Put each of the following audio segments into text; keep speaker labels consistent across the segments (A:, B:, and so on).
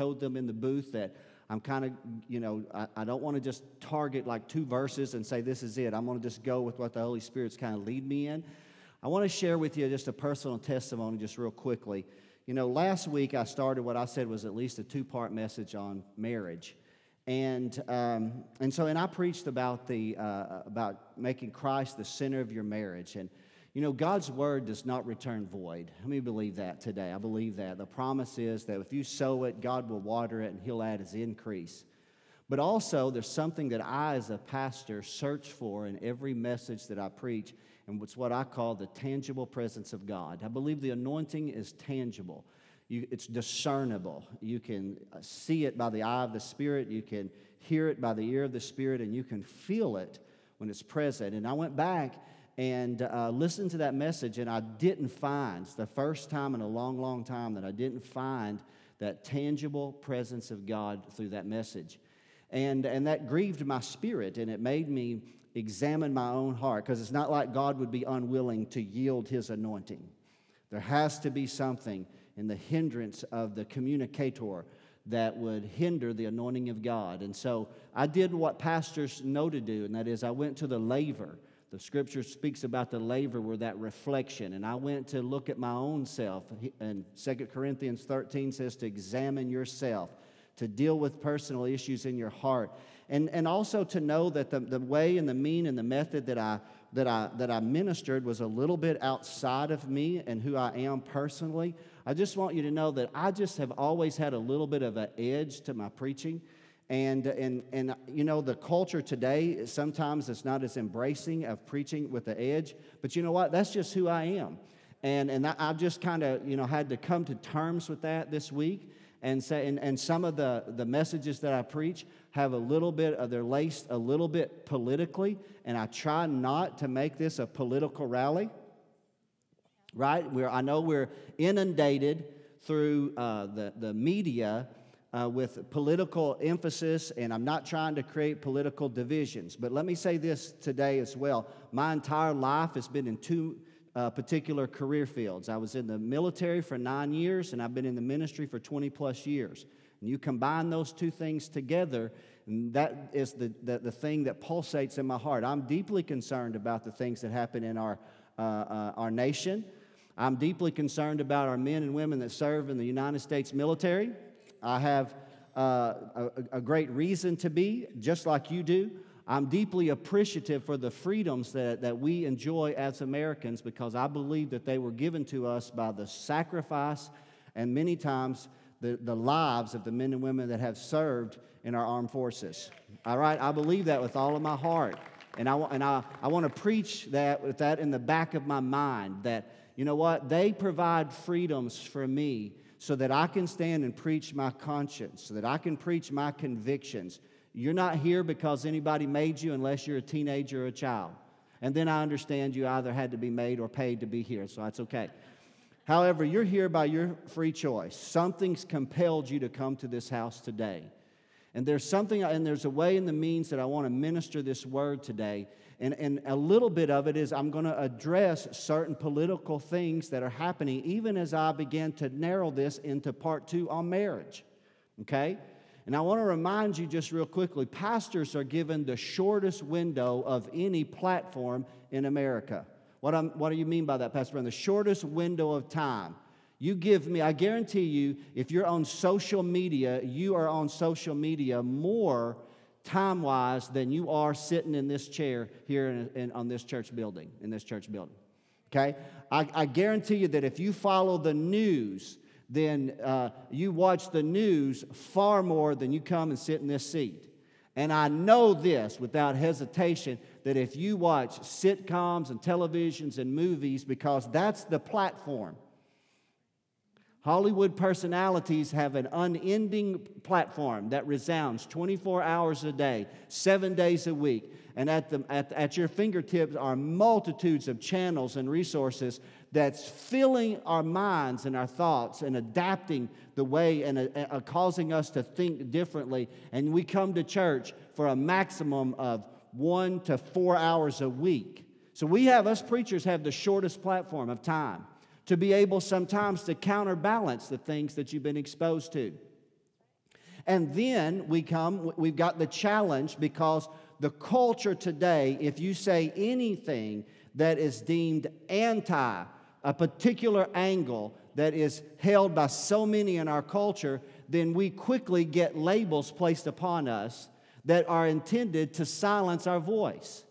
A: told them in the booth that I'm kind of, you know, I, I don't want to just target like two verses and say this is it. I'm going to just go with what the Holy Spirit's kind of lead me in. I want to share with you just a personal testimony, just real quickly. You know, last week I started what I said was at least a two part message on marriage. And, um, and so, and I preached about, the, uh, about making Christ the center of your marriage. And, you know, God's word does not return void. Let me believe that today. I believe that. The promise is that if you sow it, God will water it and He'll add His increase. But also, there's something that I, as a pastor, search for in every message that I preach, and it's what I call the tangible presence of God. I believe the anointing is tangible. You, it's discernible. You can uh, see it by the eye of the Spirit, you can hear it by the ear of the Spirit, and you can feel it when it's present. And I went back and uh, listened to that message, and I didn't find, it's the first time in a long, long time that I didn't find that tangible presence of God through that message. And, and that grieved my spirit, and it made me examine my own heart, because it's not like God would be unwilling to yield his anointing. There has to be something in the hindrance of the communicator that would hinder the anointing of God. And so I did what pastors know to do, and that is I went to the laver the scripture speaks about the laver where that reflection. And I went to look at my own self. And 2 Corinthians 13 says to examine yourself, to deal with personal issues in your heart. And, and also to know that the, the way and the mean and the method that I, that, I, that I ministered was a little bit outside of me and who I am personally. I just want you to know that I just have always had a little bit of an edge to my preaching. And, and, and you know, the culture today, sometimes it's not as embracing of preaching with the edge, but you know what? That's just who I am. And, and I've just kind of, you know, had to come to terms with that this week. And, say, and, and some of the, the messages that I preach have a little bit of, they're laced a little bit politically. And I try not to make this a political rally, right? Where I know we're inundated through uh, the, the media uh, with political emphasis, and I'm not trying to create political divisions. But let me say this today as well. My entire life has been in two uh, particular career fields. I was in the military for nine years, and I've been in the ministry for 20 plus years. And you combine those two things together, and that is the, the, the thing that pulsates in my heart. I'm deeply concerned about the things that happen in our, uh, uh our nation. I'm deeply concerned about our men and women that serve in the United States military. I have uh, a, a great reason to be, just like you do. I'm deeply appreciative for the freedoms that, that we enjoy as Americans because I believe that they were given to us by the sacrifice and many times the, the lives of the men and women that have served in our armed forces. All right? I believe that with all of my heart. And I, and I, I want to preach that with that in the back of my mind that, you know what? They provide freedoms for me so that I can stand and preach my conscience, so that I can preach my convictions. You're not here because anybody made you unless you're a teenager or a child. And then I understand you either had to be made or paid to be here, so that's okay. However, you're here by your free choice. Something's compelled you to come to this house today. And there's something, and there's a way and the means that I want to minister this word today and, and a little bit of it is I'm going to address certain political things that are happening, even as I begin to narrow this into part two on marriage. Okay? And I want to remind you just real quickly pastors are given the shortest window of any platform in America. What, I'm, what do you mean by that, Pastor Brandon? The shortest window of time. You give me, I guarantee you, if you're on social media, you are on social media more time wise than you are sitting in this chair here in, in, on this church building, in this church building. Okay? I, I guarantee you that if you follow the news, then uh, you watch the news far more than you come and sit in this seat. And I know this without hesitation that if you watch sitcoms and televisions and movies, because that's the platform Hollywood personalities have an unending platform that resounds 24 hours a day, seven days a week. And at, the, at, at your fingertips are multitudes of channels and resources that's filling our minds and our thoughts and adapting the way and uh, uh, causing us to think differently. And we come to church for a maximum of one to four hours a week. So we have, us preachers have the shortest platform of time to be able sometimes to counterbalance the things that you've been exposed to. And then we come, we've got the challenge because the culture today, if you say anything that is deemed anti a particular angle that is held by so many in our culture, then we quickly get labels placed upon us that are intended to silence our voice.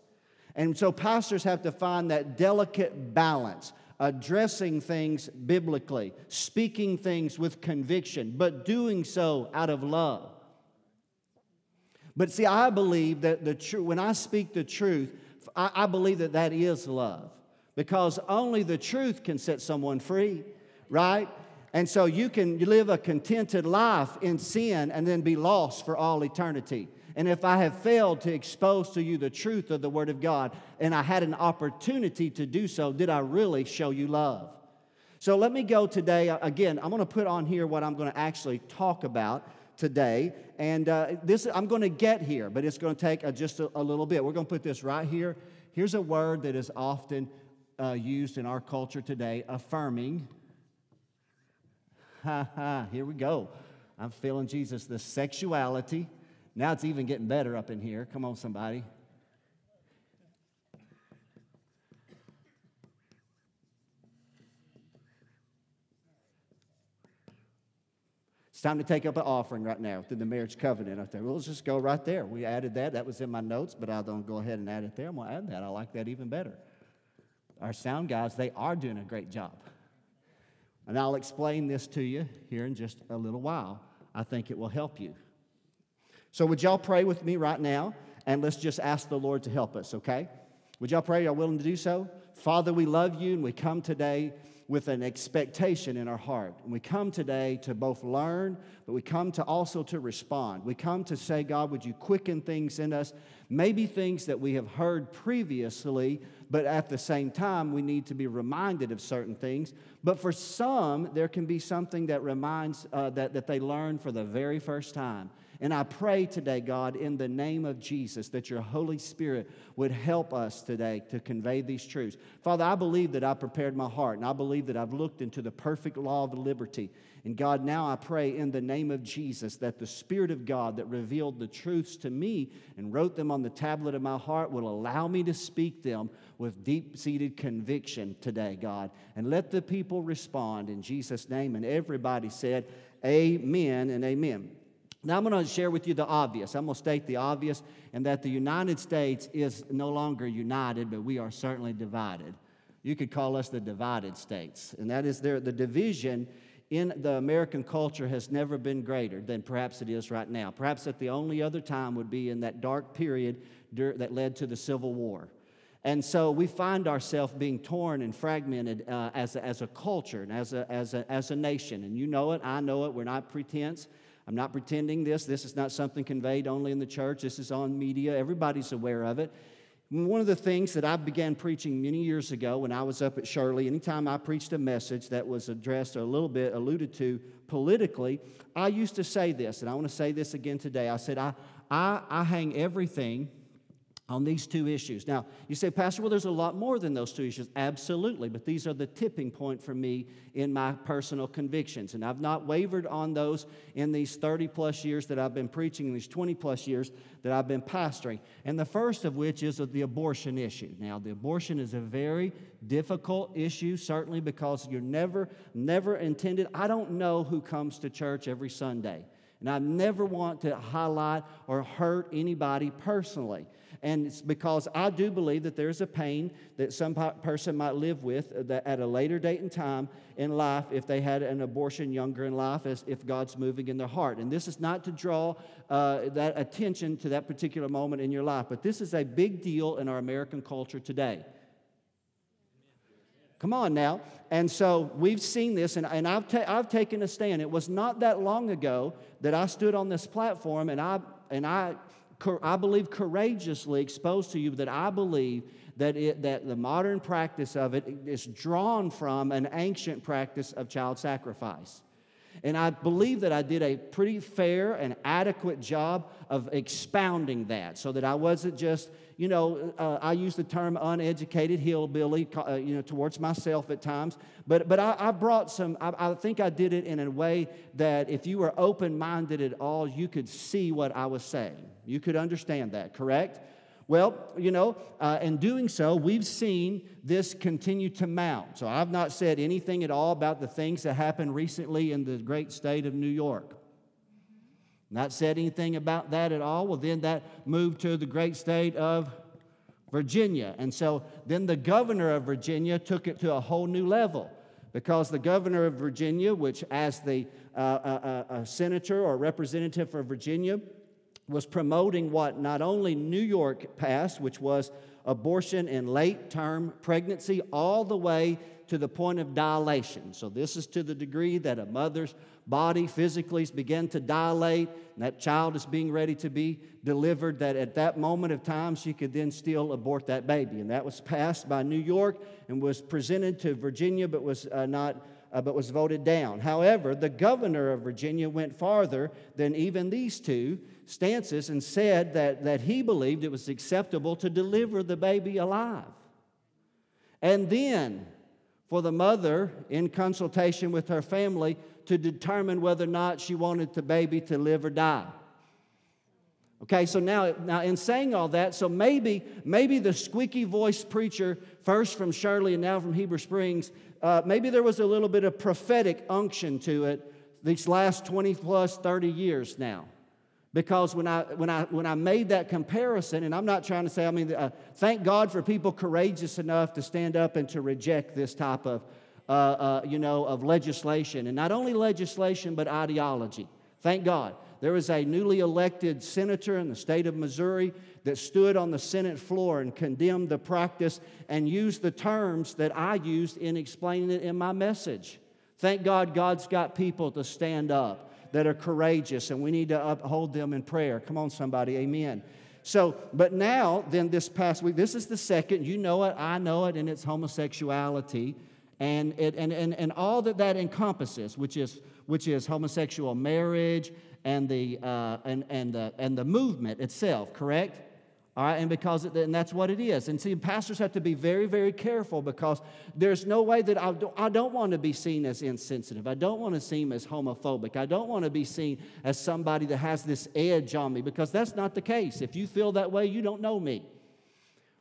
A: And so pastors have to find that delicate balance, addressing things biblically, speaking things with conviction, but doing so out of love. But see, I believe that the tr- when I speak the truth, I, I believe that that is love because only the truth can set someone free, right? And so you can live a contented life in sin and then be lost for all eternity. And if I have failed to expose to you the truth of the Word of God and I had an opportunity to do so, did I really show you love? So let me go today. Again, I'm going to put on here what I'm going to actually talk about today. And uh, this, I'm going to get here, but it's going to take a, just a, a, little bit. We're going to put this right here. Here's a word that is often uh, used in our culture today affirming. Ha ha, here we go. I'm feeling Jesus. The sexuality now it's even getting better up in here. Come on, somebody. It's time to take up an offering right now through the marriage covenant up there. Well, let's just go right there. We added that. That was in my notes, but I don't go ahead and add it there. I'm going to add that. I like that even better. Our sound guys, they are doing a great job. And I'll explain this to you here in just a little while. I think it will help you. So, would y'all pray with me right now? And let's just ask the Lord to help us, okay? Would y'all pray? Are willing to do so? Father, we love you and we come today with an expectation in our heart. And we come today to both learn, but we come to also to respond. We come to say, God, would you quicken things in us? Maybe things that we have heard previously, but at the same time, we need to be reminded of certain things. But for some, there can be something that reminds uh, that, that they learn for the very first time. And I pray today, God, in the name of Jesus, that your Holy Spirit would help us today to convey these truths. Father, I believe that I prepared my heart, and I believe that I've looked into the perfect law of liberty. And God, now I pray in the name of Jesus that the Spirit of God that revealed the truths to me and wrote them on the tablet of my heart will allow me to speak them with deep seated conviction today, God. And let the people respond in Jesus' name. And everybody said, Amen and amen. Now, I'm going to share with you the obvious. I'm going to state the obvious, and that the United States is no longer united, but we are certainly divided. You could call us the divided states. And that is there, the division in the American culture has never been greater than perhaps it is right now. Perhaps the only other time would be in that dark period that led to the Civil War. And so we find ourselves being torn and fragmented uh, as, a, as a culture and as a, as, a, as a nation. And you know it, I know it, we're not pretense. I'm not pretending this. This is not something conveyed only in the church. This is on media. Everybody's aware of it. One of the things that I began preaching many years ago when I was up at Shirley, anytime I preached a message that was addressed a little bit alluded to politically, I used to say this, and I want to say this again today. I said, I, I, I hang everything on these two issues. Now, you say, Pastor, well, there's a lot more than those two issues. Absolutely, but these are the tipping point for me in my personal convictions. And I've not wavered on those in these 30 plus years that I've been preaching, in these 20 plus years that I've been pastoring. And the first of which is the abortion issue. Now, the abortion is a very difficult issue, certainly because you're never, never intended. I don't know who comes to church every Sunday. And I never want to highlight or hurt anybody personally. And it's because I do believe that there's a pain that some person might live with uh, at a later date and time in life if they had an abortion younger in life, as if God's moving in their heart. And this is not to draw uh, that attention to that particular moment in your life, but this is a big deal in our American culture today. Come on now. And so we've seen this, and, and I've, ta- I've taken a stand. It was not that long ago that I stood on this platform and I, and I I believe, courageously exposed to you that I believe that, it, that the modern practice of it is drawn from an ancient practice of child sacrifice. And I believe that I did a pretty fair and adequate job of expounding that so that I wasn't just, you know, uh, I use the term uneducated hillbilly, uh, you know, towards myself at times. But, but I, I brought some, I, I think I did it in a way that if you were open minded at all, you could see what I was saying. You could understand that, correct? Well, you know, uh, in doing so, we've seen this continue to mount. So I've not said anything at all about the things that happened recently in the great state of New York. Not said anything about that at all. Well, then that moved to the great state of Virginia. And so then the governor of Virginia took it to a whole new level because the governor of Virginia, which as the uh, uh, uh, senator or representative for Virginia, was promoting what not only New York passed, which was abortion in late term pregnancy, all the way to the point of dilation. So, this is to the degree that a mother's body physically begin to dilate, and that child is being ready to be delivered, that at that moment of time she could then still abort that baby. And that was passed by New York and was presented to Virginia, but was uh, not. Uh, but was voted down. However, the governor of Virginia went farther than even these two stances and said that, that he believed it was acceptable to deliver the baby alive. And then, for the mother, in consultation with her family, to determine whether or not she wanted the baby to live or die. Okay, so now, now in saying all that, so maybe, maybe the squeaky voiced preacher, first from Shirley and now from Heber Springs, uh, maybe there was a little bit of prophetic unction to it these last 20 plus 30 years now. Because when I, when, I, when I made that comparison, and I'm not trying to say, I mean, uh, thank God for people courageous enough to stand up and to reject this type of, uh, uh, you know, of legislation. And not only legislation, but ideology. Thank God. There was a newly elected senator in the state of Missouri that stood on the Senate floor and condemned the practice and used the terms that I used in explaining it in my message. Thank God, God's got people to stand up that are courageous, and we need to uphold them in prayer. Come on, somebody, amen. So, but now, then this past week, this is the second, you know it, I know it, and it's homosexuality. And, it, and, and, and all that that encompasses, which is, which is homosexual marriage and the, uh, and, and, the, and the movement itself, correct? All right, and because it, and that's what it is. And see, pastors have to be very, very careful because there's no way that I don't, I don't want to be seen as insensitive. I don't want to seem as homophobic. I don't want to be seen as somebody that has this edge on me because that's not the case. If you feel that way, you don't know me.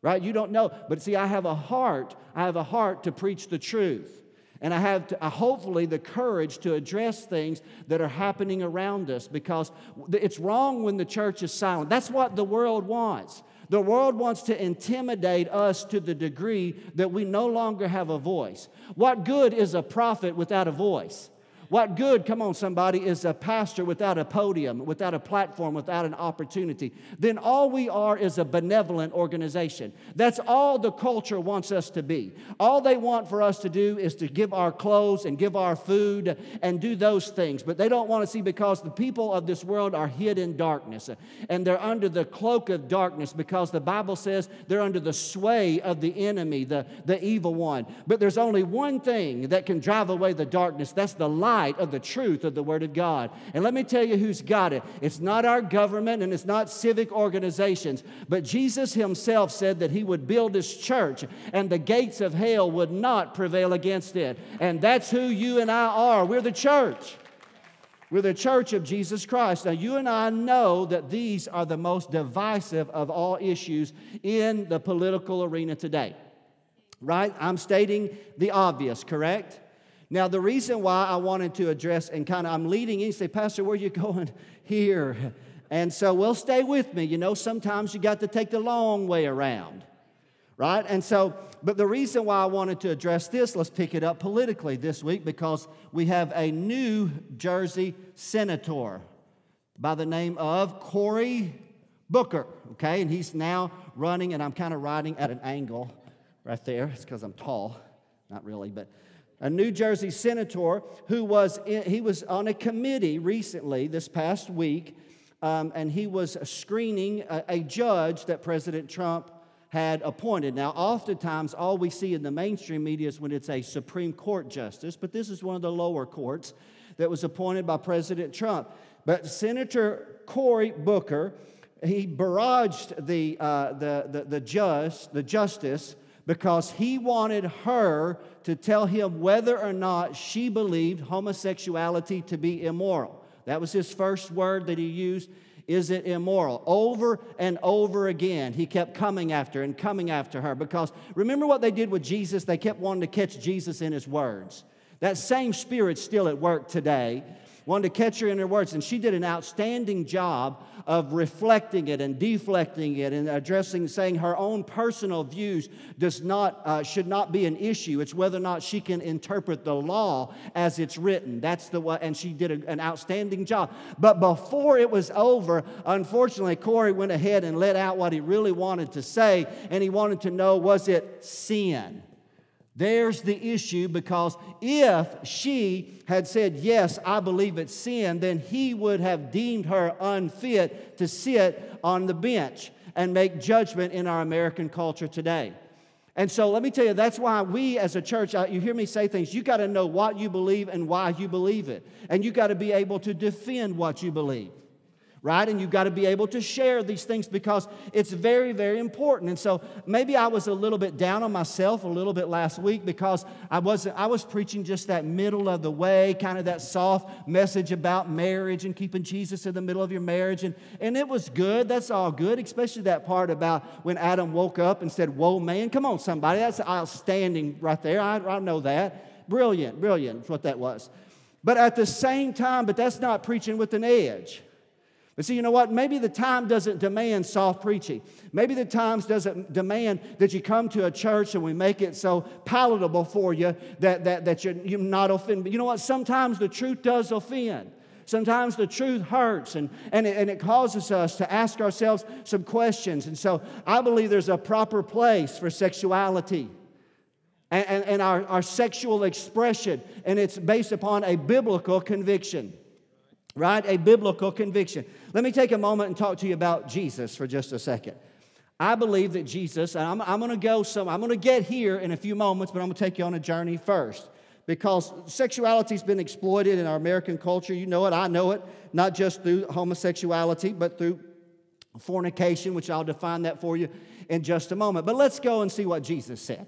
A: Right? You don't know. But see, I have a heart. I have a heart to preach the truth. And I have to, uh, hopefully the courage to address things that are happening around us because it's wrong when the church is silent. That's what the world wants. The world wants to intimidate us to the degree that we no longer have a voice. What good is a prophet without a voice? What good, come on, somebody, is a pastor without a podium, without a platform, without an opportunity? Then all we are is a benevolent organization. That's all the culture wants us to be. All they want for us to do is to give our clothes and give our food and do those things. But they don't want to see because the people of this world are hid in darkness and they're under the cloak of darkness because the Bible says they're under the sway of the enemy, the, the evil one. But there's only one thing that can drive away the darkness that's the light of the truth of the Word of God. And let me tell you who's got it. It's not our government and it's not civic organizations, but Jesus Himself said that He would build His church and the gates of hell would not prevail against it. And that's who you and I are. We're the church. We're the church of Jesus Christ. Now, you and I know that these are the most divisive of all issues in the political arena today. Right? I'm stating the obvious, correct? Now, the reason why I wanted to address and kind of I'm leading in, say, Pastor, where are you going here? And so, well, stay with me. You know, sometimes you got to take the long way around, right? And so, but the reason why I wanted to address this, let's pick it up politically this week because we have a New Jersey senator by the name of Cory Booker, okay? And he's now running, and I'm kind of riding at an angle right there. It's because I'm tall, not really, but a New Jersey senator who was in, he was on a committee recently this past week, um, and he was screening a, a judge that President Trump had appointed. Now, oftentimes, all we see in the mainstream media is when it's a Supreme Court justice, but this is one of the lower courts that was appointed by President Trump. But Senator Cory Booker, he barraged the, uh, the, the, the, the justice because he wanted her to tell him whether or not she believed homosexuality to be immoral. That was his first word that he used. Is it immoral? Over and over again, he kept coming after and coming after her because remember what they did with Jesus? They kept wanting to catch Jesus in his words. That same spirit's still at work today wanted to catch her in her words, and she did an outstanding job of reflecting it and deflecting it and addressing, saying her own personal views does not, uh, should not be an issue. It's whether or not she can interpret the law as it's written. That's the way, and she did a, an outstanding job. But before it was over, unfortunately, Cory went ahead and let out what he really wanted to say, and he wanted to know was it sin? There's the issue because if she had said, Yes, I believe it's sin, then he would have deemed her unfit to sit on the bench and make judgment in our American culture today. And so let me tell you, that's why we as a church, uh, you hear me say things, you got to know what you believe and why you believe it. And you got to be able to defend what you believe right? And you've got to be able to share these things because it's very, very important. And so maybe I was a little bit down on myself a little bit last week because I wasn't, I was preaching just that middle of the way, kind of that soft message about marriage and keeping Jesus in the middle of your marriage. And, and it was good. That's all good, especially that part about when Adam woke up and said, Whoa, man, come on, somebody. That's outstanding right there. I, I know that. Brilliant, brilliant, is what that was. But at the same time, but that's not preaching with an edge. But see, you know what? Maybe the time doesn't demand soft preaching. Maybe the times doesn't demand that you come to a church and we make it so palatable for you that, that, that you're, you're not offended. But you know what? Sometimes the truth does offend. Sometimes the truth hurts and, and, it, and it causes us to ask ourselves some questions. And so I believe there's a proper place for sexuality and, and, and our, our sexual expression, and it's based upon a biblical conviction right? A biblical conviction. Let me take a moment and talk to you about Jesus for just a second. I believe that Jesus, and I'm, I'm going to go some, I'm going to get here in a few moments, but I'm going to take you on a journey first. Because sexuality has been exploited in our American culture. You know it, I know it, not just through homosexuality, but through fornication, which I'll define that for you in just a moment. But let's go and see what Jesus said.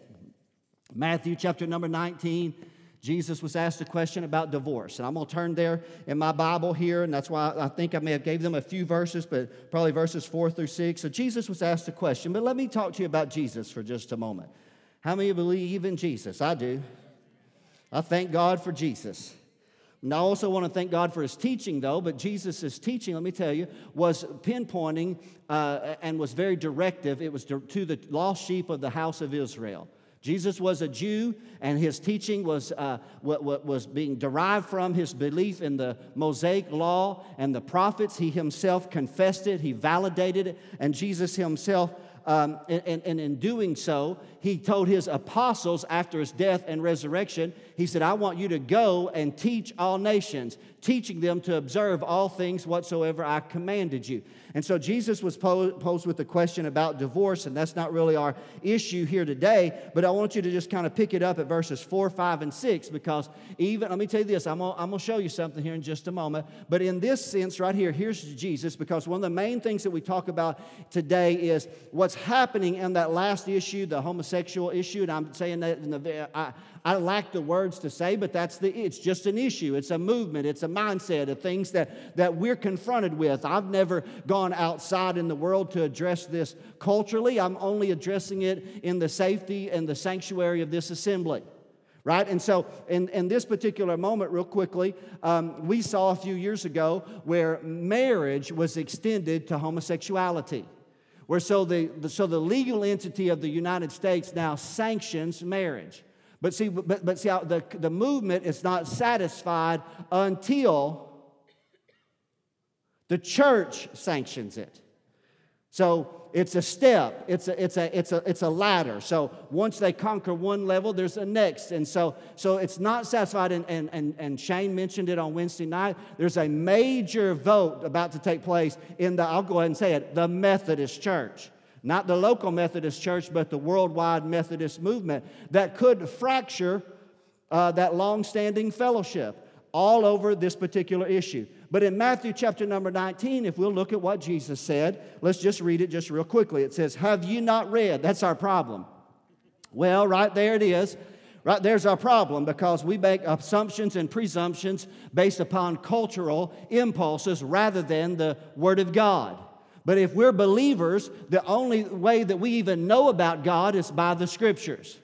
A: Matthew chapter number 19 Jesus was asked a question about divorce. And I'm going to turn there in my Bible here, and that's why I think I may have gave them a few verses, but probably verses 4 through 6. So Jesus was asked a question. But let me talk to you about Jesus for just a moment. How many believe in Jesus? I do. I thank God for Jesus. And I also want to thank God for his teaching, though, but Jesus' teaching, let me tell you, was pinpointing uh, and was very directive. It was to the lost sheep of the house of Israel. Jesus was a Jew, and his teaching was, uh, what, what was being derived from his belief in the Mosaic law and the prophets. He himself confessed it, he validated it, and Jesus himself, um, and, and in doing so, he told his apostles after his death and resurrection, he said, I want you to go and teach all nations, teaching them to observe all things whatsoever I commanded you. And so Jesus was posed with the question about divorce, and that's not really our issue here today, but I want you to just kind of pick it up at verses 4, 5, and 6, because even, let me tell you this, I'm going to show you something here in just a moment, but in this sense right here, here's Jesus, because one of the main things that we talk about today is what's happening in that last issue, the homosexual issue, and I'm saying that in the, I, I lack the words to say, but that's the, it's just an issue. It's a movement. It's a mindset of things that, that we're confronted with. I've never gone outside in the world to address this culturally. I'm only addressing it in the safety and the sanctuary of this assembly right? And so, in, in this particular moment, real quickly, um, we saw a few years ago where marriage was extended to homosexuality. Where so the, so the legal entity of the United States now sanctions marriage. But see, but, but see how the, the movement is not satisfied until the church sanctions it. So it's a step, it's a, it's a, it's a, it's a ladder. So once they conquer one level, there's a next. And so, so it's not satisfied. And, and, and, and Shane mentioned it on Wednesday night. There's a major vote about to take place in the, I'll go ahead and say it, the Methodist Church. Not the local Methodist church, but the worldwide Methodist movement that could fracture uh, that long standing fellowship. All over this particular issue. But in Matthew chapter number 19, if we'll look at what Jesus said, let's just read it just real quickly. It says, Have you not read? That's our problem. Well, right there it is. Right there's our problem because we make assumptions and presumptions based upon cultural impulses rather than the Word of God. But if we're believers, the only way that we even know about God is by the Scriptures.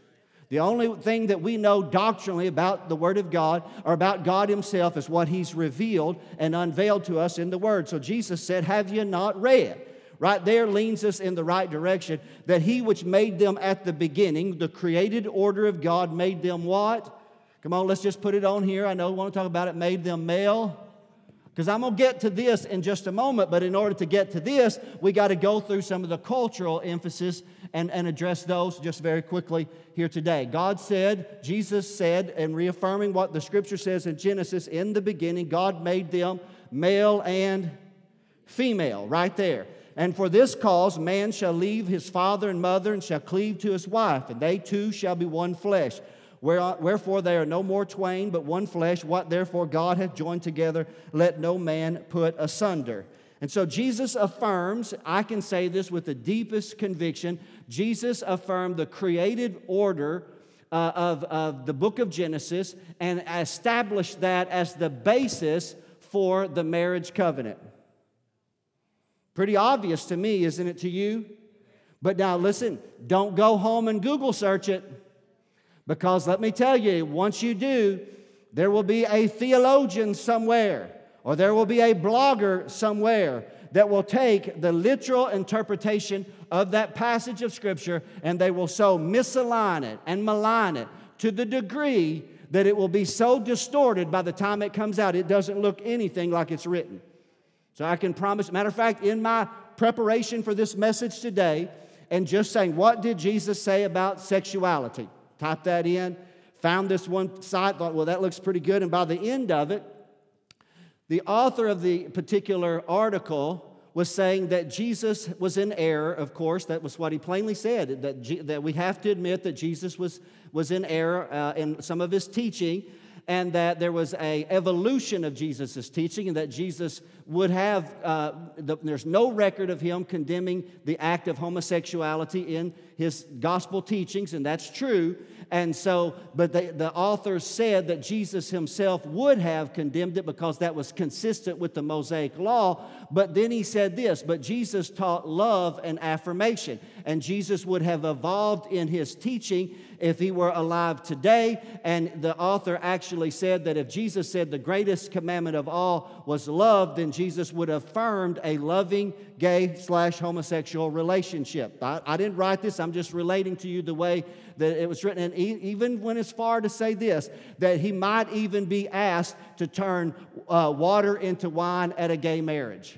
A: The only thing that we know doctrinally about the Word of God or about God Himself is what He's revealed and unveiled to us in the Word. So Jesus said, Have you not read? Right there leans us in the right direction that He which made them at the beginning, the created order of God, made them what? Come on, let's just put it on here. I know we want to talk about it. Made them male because I'm going to get to this in just a moment, but in order to get to this, we got to go through some of the cultural emphasis and, and address those just very quickly here today. God said, Jesus said, and reaffirming what the scripture says in Genesis, in the beginning, God made them male and female, right there. And for this cause, man shall leave his father and mother and shall cleave to his wife, and they two shall be one flesh. Wherefore they are no more twain, but one flesh. What therefore God hath joined together, let no man put asunder. And so Jesus affirms, I can say this with the deepest conviction, Jesus affirmed the created order uh, of, of the book of Genesis and established that as the basis for the marriage covenant. Pretty obvious to me, isn't it to you? But now listen, don't go home and Google search it. Because let me tell you, once you do, there will be a theologian somewhere, or there will be a blogger somewhere that will take the literal interpretation of that passage of Scripture and they will so misalign it and malign it to the degree that it will be so distorted by the time it comes out, it doesn't look anything like it's written. So I can promise, matter of fact, in my preparation for this message today, and just saying, what did Jesus say about sexuality? Type that in, found this one site, thought, well, that looks pretty good. And by the end of it, the author of the particular article was saying that Jesus was in error, of course. That was what he plainly said, that, G- that we have to admit that Jesus was, was in error uh, in some of his teaching and that there was a evolution of jesus' teaching and that jesus would have uh, the, there's no record of him condemning the act of homosexuality in his gospel teachings and that's true. And so but the, the author said that jesus himself would have condemned it because that was consistent with the mosaic law. But then he said this but jesus taught love and affirmation and jesus would have evolved in his teaching if he were alive today. And the author actually said that if Jesus said the greatest commandment of all was love, then Jesus would have affirmed a loving gay slash homosexual relationship. I, I, didn't write this, I'm just relating to you the way that it was written. And even when it's far to say this, that he might even be asked to turn uh, water into wine at a gay marriage.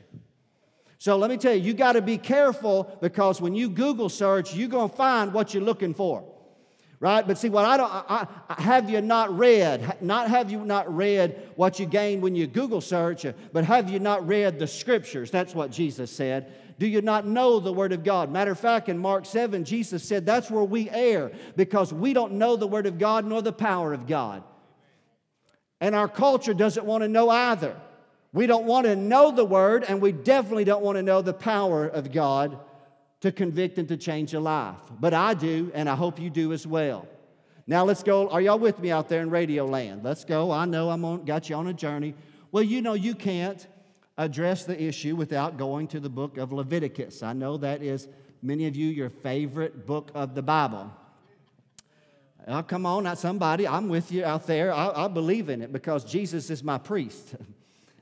A: So let me tell you, you got to be careful because when you Google search, you're going to find what you're looking for right? But see, what I don't, I, I, have you not read, not have you not read what you gain when you Google search, but have you not read the scriptures? That's what Jesus said. Do you not know the Word of God? Matter of fact, in Mark 7, Jesus said that's where we err because we don't know the Word of God nor the power of God. And our culture doesn't want to know either. We don't want to know the Word, and we definitely don't want to know the power of God to convict and to change a life. But I do, and I hope you do as well. Now let's go. Are y'all with me out there in radio land? Let's go. I know I'm on, got you on a journey. Well, you know you can't address the issue without going to the book of Leviticus. I know that is many of you your favorite book of the Bible. Oh, come on, not somebody. I'm with you out there. I, I believe in it because Jesus is my priest.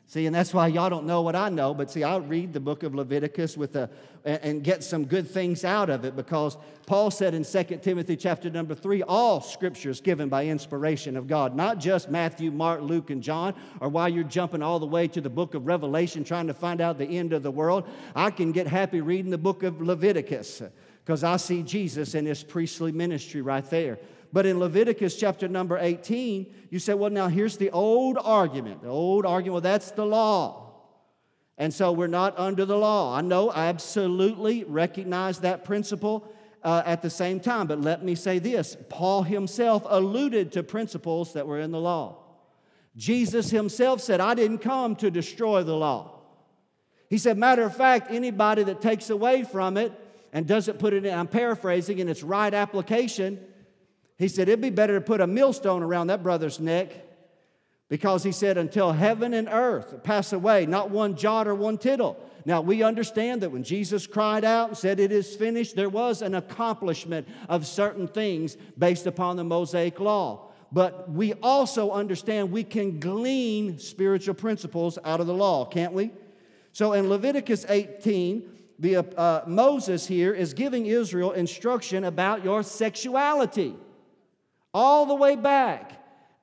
A: See, and that's why y'all don't know what I know, but see, I read the book of Leviticus with a, and get some good things out of it because Paul said in 2 Timothy chapter number 3, all scripture is given by inspiration of God, not just Matthew, Mark, Luke, and John, or while you're jumping all the way to the book of Revelation trying to find out the end of the world. I can get happy reading the book of Leviticus because I see Jesus in his priestly ministry right there. But in Leviticus chapter number 18, you say, well, now here's the old argument. The old argument, well, that's the law. And so we're not under the law. I know I absolutely recognize that principle uh, at the same time, but let me say this Paul himself alluded to principles that were in the law. Jesus himself said, I didn't come to destroy the law. He said, matter of fact, anybody that takes away from it and doesn't put it in, I'm paraphrasing, in its right application, he said, it'd be better to put a millstone around that brother's neck because he said, until heaven and earth pass away, not one jot or one tittle. Now, we understand that when Jesus cried out and said, It is finished, there was an accomplishment of certain things based upon the Mosaic law. But we also understand we can glean spiritual principles out of the law, can't we? So in Leviticus 18, the, uh, Moses here is giving Israel instruction about your sexuality all the way back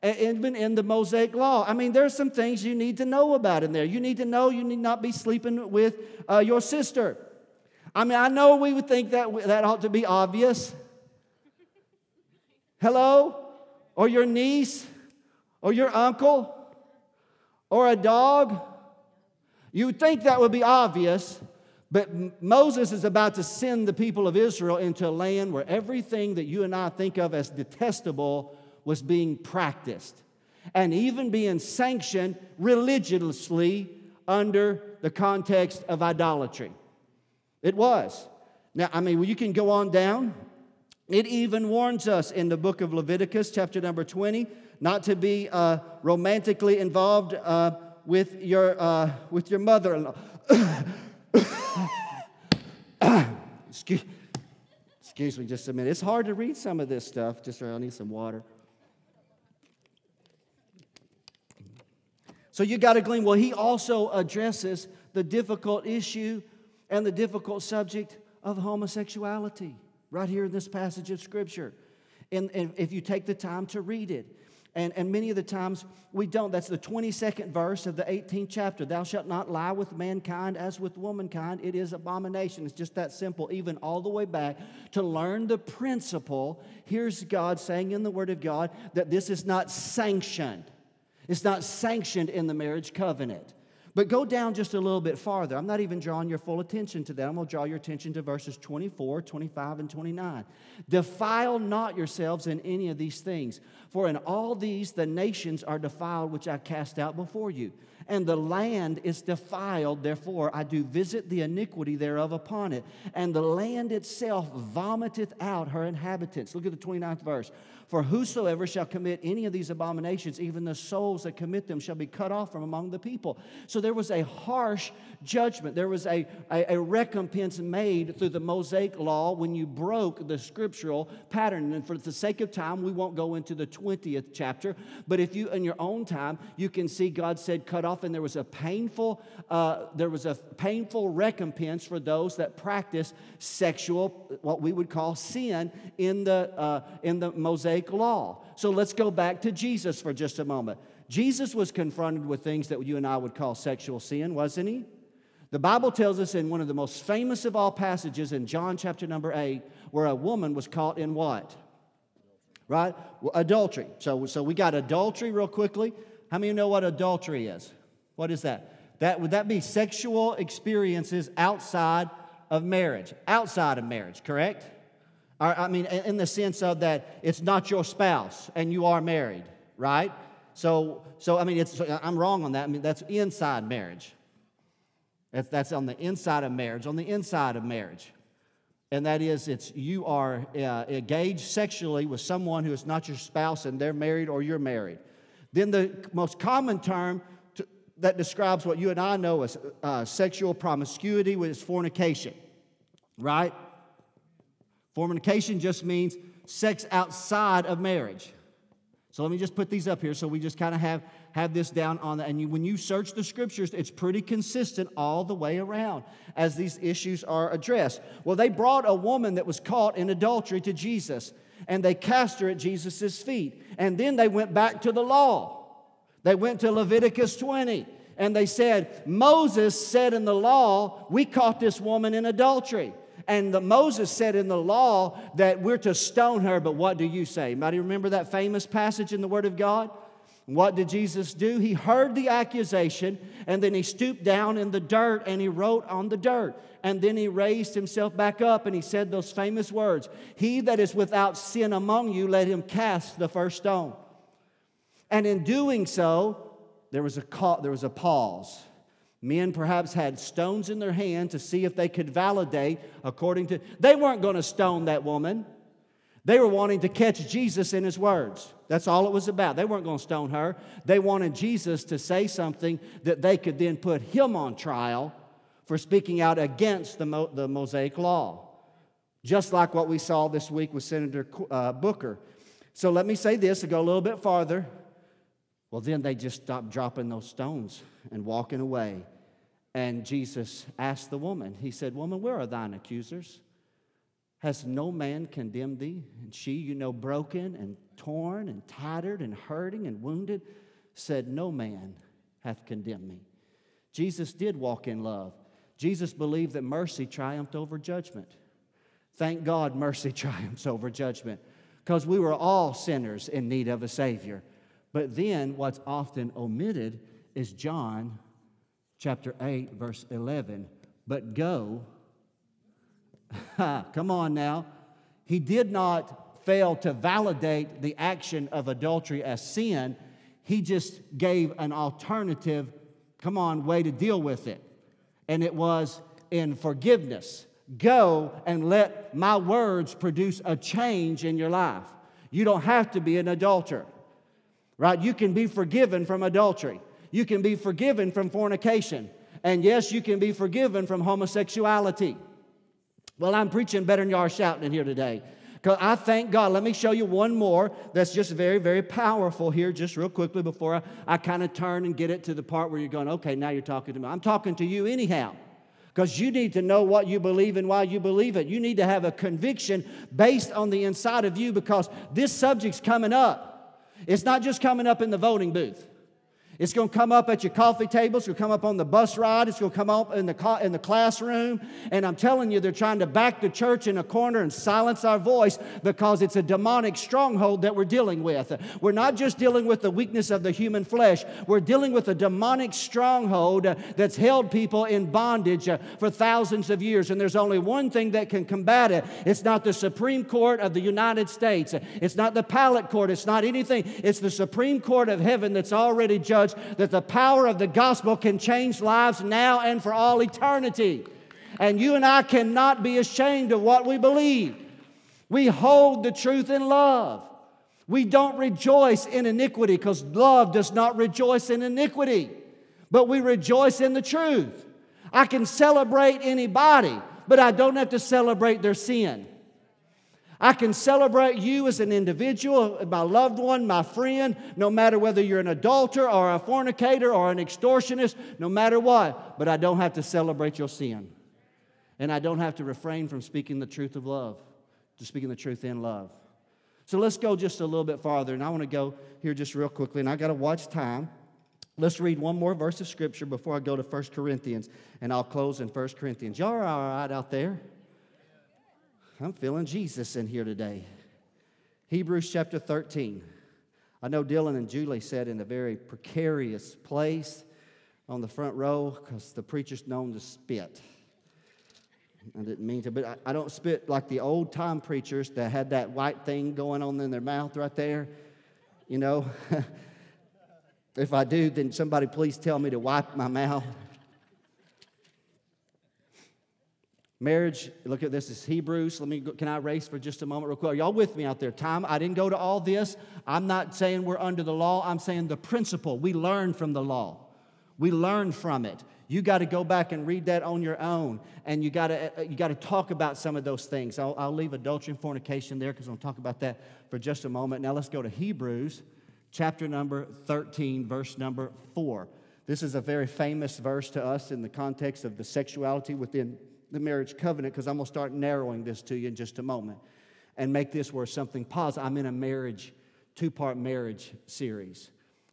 A: even in the Mosaic Law. I mean, there's some things you need to know about in there. You need to know you need not be sleeping with uh, your sister. I mean, I know we would think that that ought to be obvious. Hello? Or your niece? Or your uncle? Or a dog? You would think that would be obvious, but Moses is about to send the people of Israel into a land where everything that you and I think of as detestable was being practiced and even being sanctioned religiously under the context of idolatry. It was. Now, I mean, you can go on down. It even warns us in the book of Leviticus, chapter number 20, not to be uh, romantically involved uh, with your, uh, with your mother in law. excuse, excuse me just a minute. It's hard to read some of this stuff. Just I need some water. So you got to glean. Well, he also addresses the difficult issue and the difficult subject of homosexuality right here in this passage of Scripture. And, and if you take the time to read it, and, and many of the times we don't. That's the 22nd verse of the 18th chapter. Thou shalt not lie with mankind as with womankind. It is abomination. It's just that simple, even all the way back to learn the principle. Here's God saying in the Word of God that this is not sanctioned. It's not sanctioned in the marriage covenant. But go down just a little bit farther. I'm not even drawing your full attention to that. I'm going to draw your attention to verses 24, 25, and 29. Defile not yourselves in any of these things, for in all these the nations are defiled, which I cast out before you. And the land is defiled, therefore I do visit the iniquity thereof upon it. And the land itself vomiteth out her inhabitants. Look at the 29th verse. For whosoever shall commit any of these abominations, even the souls that commit them, shall be cut off from among the people. So there was a harsh judgment. There was a, a, a recompense made through the Mosaic law when you broke the scriptural pattern. And for the sake of time, we won't go into the 20th chapter. But if you, in your own time, you can see God said cut off, and there was a painful, uh, there was a painful recompense for those that practice sexual, what we would call sin in the, uh, in the Mosaic law. So let's go back to Jesus for just a moment. Jesus was confronted with things that you and I would call sexual sin, wasn't he? The Bible tells us in one of the most famous of all passages in John chapter number 8 where a woman was caught in what? Right? Adultery. So, so we got adultery real quickly. How many know what adultery is? What is that? That would that be sexual experiences outside of marriage? Outside of marriage, correct? I mean, in the sense of that it's not your spouse and you are married, right? So, so I mean, it's, I'm wrong on that. I mean, that's inside marriage. That's, that's on the inside of marriage, on the inside of marriage. And that is, it's you are uh, engaged sexually with someone who is not your spouse and they're married or you're married. Then the most common term to, that describes what you and I know as uh, sexual promiscuity is fornication, right? Fornication just means sex outside of marriage. So let me just put these up here so we just kind of have, have this down on that. And you, when you search the scriptures, it's pretty consistent all the way around as these issues are addressed. Well, they brought a woman that was caught in adultery to Jesus and they cast her at Jesus' feet. And then they went back to the law. They went to Leviticus 20 and they said, Moses said in the law, we caught this woman in adultery. And the, Moses said in the law that we're to stone her, but what do you say? Anybody remember that famous passage in the Word of God? What did Jesus do? He heard the accusation and then he stooped down in the dirt and he wrote on the dirt. And then he raised himself back up and he said those famous words He that is without sin among you, let him cast the first stone. And in doing so, there was a, call, there was a pause. Men perhaps had stones in their hand to see if they could validate according to. They weren't going to stone that woman. They were wanting to catch Jesus in his words. That's all it was about. They weren't going to stone her. They wanted Jesus to say something that they could then put him on trial for speaking out against the, Mo- the Mosaic law. Just like what we saw this week with Senator uh, Booker. So let me say this to go a little bit farther. Well, then they just stopped dropping those stones and walking away. And Jesus asked the woman, He said, Woman, where are thine accusers? Has no man condemned thee? And she, you know, broken and torn and tattered and hurting and wounded, said, No man hath condemned me. Jesus did walk in love. Jesus believed that mercy triumphed over judgment. Thank God mercy triumphs over judgment because we were all sinners in need of a Savior. But then what's often omitted is John chapter 8, verse 11. But go Come on now. He did not fail to validate the action of adultery as sin. He just gave an alternative, come on, way to deal with it. And it was in forgiveness. Go and let my words produce a change in your life. You don't have to be an adulterer, right? You can be forgiven from adultery. You can be forgiven from fornication. And yes, you can be forgiven from homosexuality. Well, I'm preaching better than are shouting in here today. Because I thank God. Let me show you one more that's just very, very powerful here, just real quickly before I, I kind of turn and get it to the part where you're going, okay, now you're talking to me. I'm talking to you anyhow. Because you need to know what you believe and why you believe it. You need to have a conviction based on the inside of you because this subject's coming up. It's not just coming up in the voting booth. It's going to come up at your coffee table. It's going to come up on the bus ride. It's going to come up in the, in the classroom. And I'm telling you, they're trying to back the church in a corner and silence our voice because it's a demonic stronghold that we're dealing with. We're not just dealing with the weakness of the human flesh, we're dealing with a demonic stronghold that's held people in bondage uh, for thousands of years. And there's only one thing that can combat it it's not the Supreme Court of the United States, it's not the appellate court, it's not anything. It's the Supreme Court of heaven that's already judged that the power of the gospel can change lives now and for all eternity. And you and I cannot be ashamed of what we believe. We hold the truth in love. We don't rejoice in iniquity because love does not rejoice in iniquity, but we rejoice in the truth. I can celebrate anybody, but I don't have to celebrate their sin. I can celebrate you as an individual, my loved one, my friend, no matter whether you're an adulterer or a fornicator or an extortionist, no matter what. But I don't have to celebrate your sin. And I don't have to refrain from speaking the truth of love, to speaking the truth in love. So let's go just a little bit farther. And I want to go here just real quickly, and I got to watch time. Let's read one more verse of scripture before I go to 1 Corinthians, and I'll close in 1 Corinthians. Y'all are all right out there? I'm feeling Jesus in here today. Hebrews chapter 13. I know Dylan and Julie sat in a very precarious place on the front row because the preacher's known to spit. I didn't mean to, but I, I don't spit like the old time preachers that had that white thing going on in their mouth right there. You know, if I do, then somebody please tell me to wipe my mouth. Marriage, look at this, is Hebrews. Let me can I race for just a moment real quick? Are y'all with me out there? Time, I didn't go to all this. I'm not saying we're under the law. I'm saying the principle. We learn from the law. We learn from it. You got to go back and read that on your own, and you got to uh, you got to talk about some of those things. I'll, I'll leave adultery and fornication there because I'll talk about that for just a moment. Now let's go to Hebrews, chapter number 13, verse number four. This is a very famous verse to us in the context of the sexuality within the marriage covenant because I'm going to start narrowing this to you in just a moment and make this where something positive. I'm in a marriage, two part marriage series,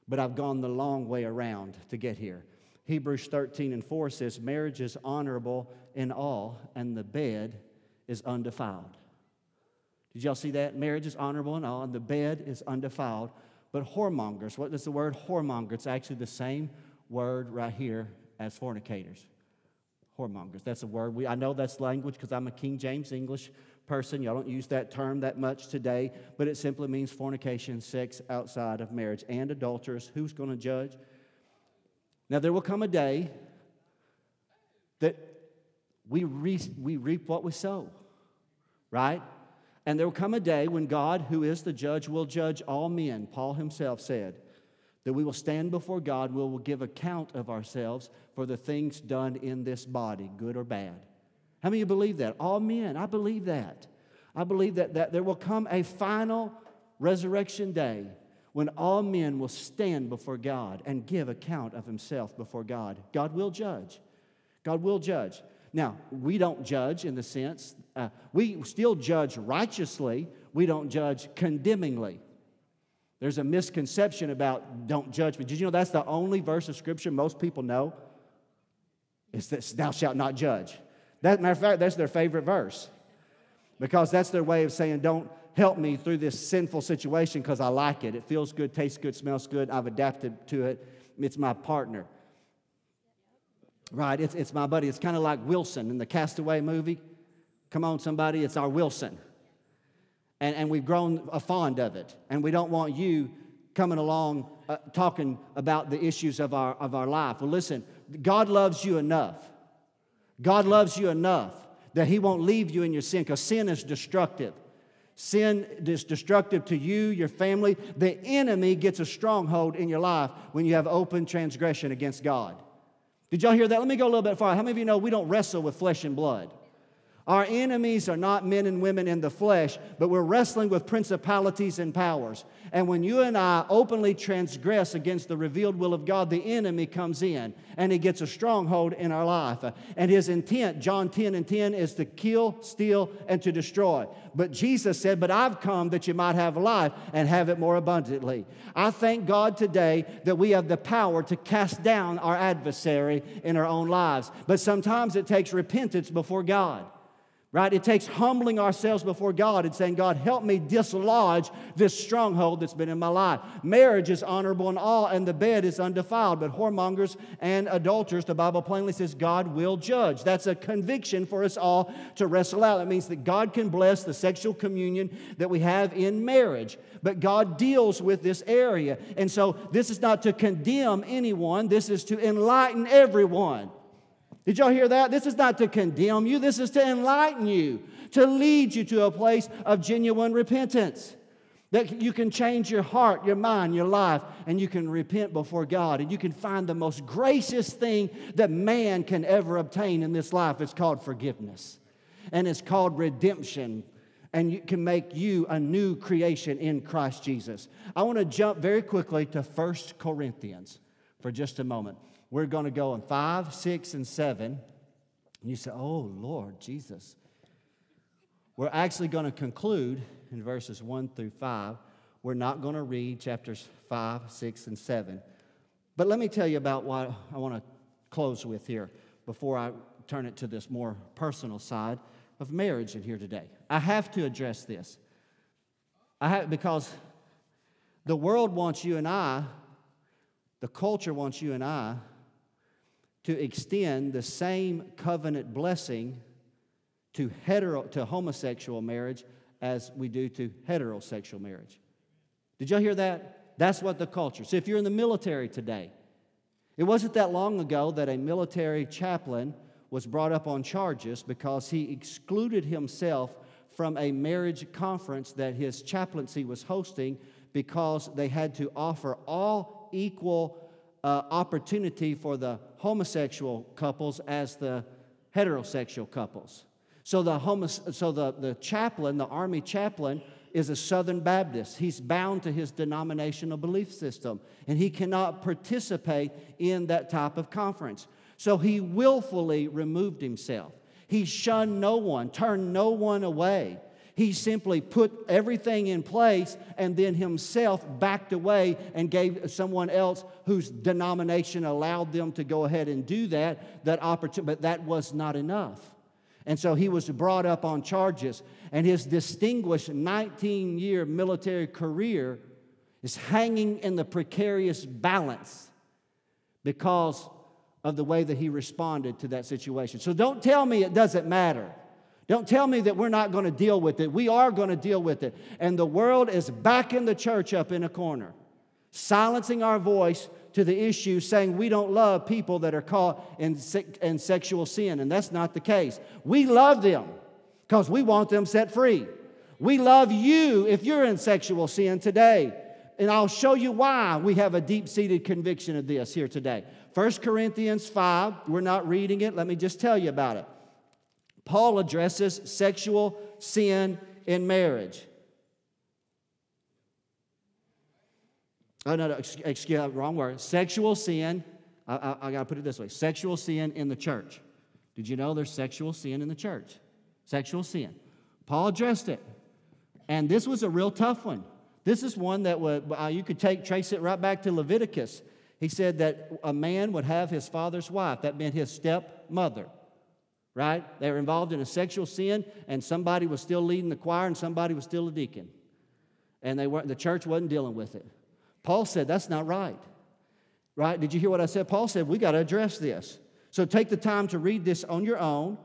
A: but I've gone the long way around to get here. Hebrews 13 and 4 says, Marriage is honorable in all, and the bed is undefiled. Did y'all see that? Marriage is honorable in all, and the bed is undefiled. But whoremongers, what is the word whoremonger? It's actually the same word right here as fornicators whoremongers. That's a word. We, I know that's language because I'm a King James English person. Y'all don't use that term that much today, but it simply means fornication, sex outside of marriage, and adulterers. Who's going to judge? Now, there will come a day that we, re- we reap what we sow, right? And there will come a day when God, who is the judge, will judge all men. Paul himself said that we will stand before God, we will give account of ourselves for the things done in this body, good or bad. How many of you believe that? All men, I believe that. I believe that, that there will come a final resurrection day when all men will stand before God and give account of himself before God. God will judge. God will judge. Now, we don't judge in the sense, uh, we still judge righteously, we don't judge condemningly. There's a misconception about don't judge me. Did you know that's the only verse of Scripture most people know? Is this, thou shalt not judge. That matter of fact, that's their favorite verse. Because that's their way of saying, don't help me through this sinful situation because I like it. It feels good, tastes good, smells good. I've adapted to it. It's my partner. Right? It's, it's my buddy. It's kind of like Wilson in the Castaway movie. Come on, somebody, it's our Wilson. And, and we've grown fond of it. And we don't want you coming along uh, talking about the issues of our, of our life. Well, listen, God loves you enough. God loves you enough that He won't leave you in your sin because sin is destructive. Sin is destructive to you, your family. The enemy gets a stronghold in your life when you have open transgression against God. Did y'all hear that? Let me go a little bit farther. How many of you know we don't wrestle with flesh and blood? Our enemies are not men and women in the flesh, but we're wrestling with principalities and powers. And when you and I openly transgress against the revealed will of God, the enemy comes in and he gets a stronghold in our life. And his intent, John 10 and 10, is to kill, steal, and to destroy. But Jesus said, But I've come that you might have life and have it more abundantly. I thank God today that we have the power to cast down our adversary in our own lives. But sometimes it takes repentance before God right? It takes humbling ourselves before God and saying, God, help me dislodge this stronghold that's been in my life. Marriage is honorable in all, and the bed is undefiled, but whoremongers and adulterers, the Bible plainly says, God will judge. That's a conviction for us all to wrestle out. It means that God can bless the sexual communion that we have in marriage, but God deals with this area. And so this is not to condemn anyone, this is to enlighten everyone. Did y'all hear that? This is not to condemn you, this is to enlighten you, to lead you to a place of genuine repentance. That you can change your heart, your mind, your life, and you can repent before God. And you can find the most gracious thing that man can ever obtain in this life. It's called forgiveness, and it's called redemption. And it can make you a new creation in Christ Jesus. I want to jump very quickly to First Corinthians for just a moment. We're going to go in five, six, and seven. And you say, Oh, Lord Jesus. We're actually going to conclude in verses one through five. We're not going to read chapters five, six, and seven. But let me tell you about what I want to close with here before I turn it to this more personal side of marriage in here today. I have to address this. I have because the world wants you and I, the culture wants you and I to extend the same covenant blessing to, hetero, to homosexual marriage as we do to heterosexual marriage. Did y'all hear that? That's what the culture. So if you're in the military today, it wasn't that long ago that a military chaplain was brought up on charges because he excluded himself from a marriage conference that his chaplaincy was hosting because they had to offer all equal uh, opportunity for the homosexual couples as the heterosexual couples. So the, homos- so the, the chaplain, the army chaplain, is a Southern Baptist. He's bound to his denominational belief system, and he cannot participate in that type of conference. So he willfully removed himself. He shunned no one, turned no one away. He simply put everything in place and then himself backed away and gave someone else whose denomination allowed them to go ahead and do that, that opportunity, but that was not enough. And so he was brought up on charges, and his distinguished 19 year military career is hanging in the precarious balance because of the way that he responded to that situation. So don't tell me it doesn't matter. Don't tell me that we're not going to deal with it. We are going to deal with it. And the world is backing the church up in a corner, silencing our voice to the issue saying we don't love people that are caught in, in sexual sin, and that's not the case. We love them because we want them set free. We love you if you're in sexual sin today. And I'll show you why we have a deep seated conviction of this here today. 1 Corinthians 5, we're not reading it. Let me just tell you about it. Paul addresses sexual sin in marriage. Oh, no, no, excuse, wrong word. Sexual sin, I, I, I got to put it this way sexual sin in the church. Did you know there's sexual sin in the church? Sexual sin. Paul addressed it. And this was a real tough one. This is one that would, uh, you could take, trace it right back to Leviticus. He said that a man would have his father's wife. That meant his stepmother, right? They were involved in a sexual sin, and somebody was still leading the choir, and somebody was still a deacon. And they weren't, the church wasn't dealing with it. Paul said, that's not right. Right? Did you hear what I said? Paul said, we got to address this. So take the time to read this on your own.